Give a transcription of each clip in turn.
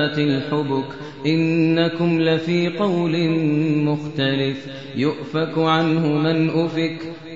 ذات الحبك إنكم لفي قول مختلف يؤفك عنه من أفك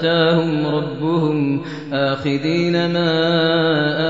آتاهم ربهم آخذين ما آتاهم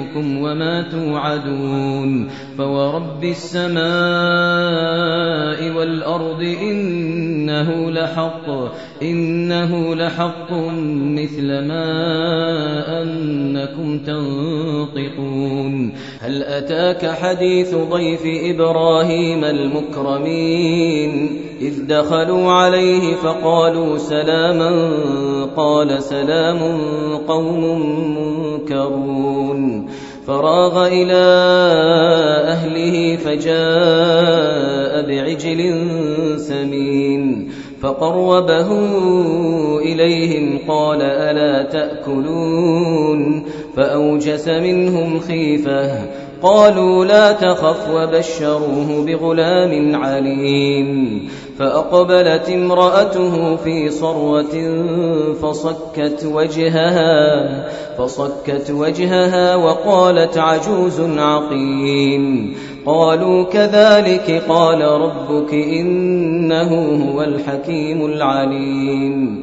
رزقكم وما توعدون فورب السماء والأرض إنه لحق إنه لحق مثل ما أنكم تنطقون. هل أتاك حديث ضيف إبراهيم المكرمين؟ إذ دخلوا عليه فقالوا سلاما قال سلام قوم منكرون. فراغ إلى أهله فجاء بعجل سمين فقربه إليهم قال ألا تأكلون فأوجس منهم خيفة. قالوا لا تخف وبشروه بغلام عليم. فأقبلت امرأته في صروة فصكت وجهها فصكت وجهها وقالت عجوز عقيم. قالوا كذلك قال ربك إنه هو الحكيم العليم.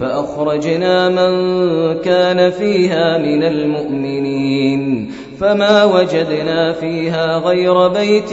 فأخرجنا من كان فيها من المؤمنين فما وجدنا فيها غير بيت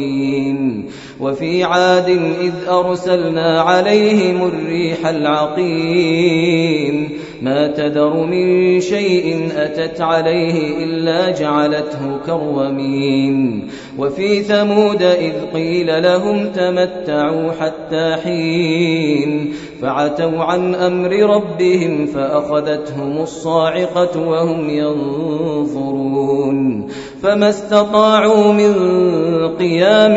وفي عاد إذ أرسلنا عليهم الريح العقيم. ما تذر من شيء أتت عليه إلا جعلته كرومين وفي ثمود إذ قيل لهم تمتعوا حتى حين فعتوا عن أمر ربهم فأخذتهم الصاعقة وهم ينظرون. فما استطاعوا من قيام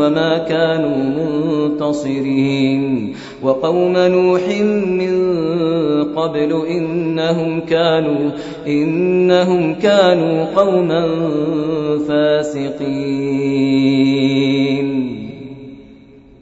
وما كانوا منتصرين. وقوم نوح من قبل إنهم كانوا إنهم كانوا قوما فاسقين.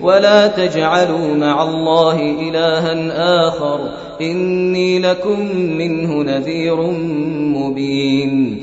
ولا تجعلوا مع الله إلها آخر إني لكم منه نذير مبين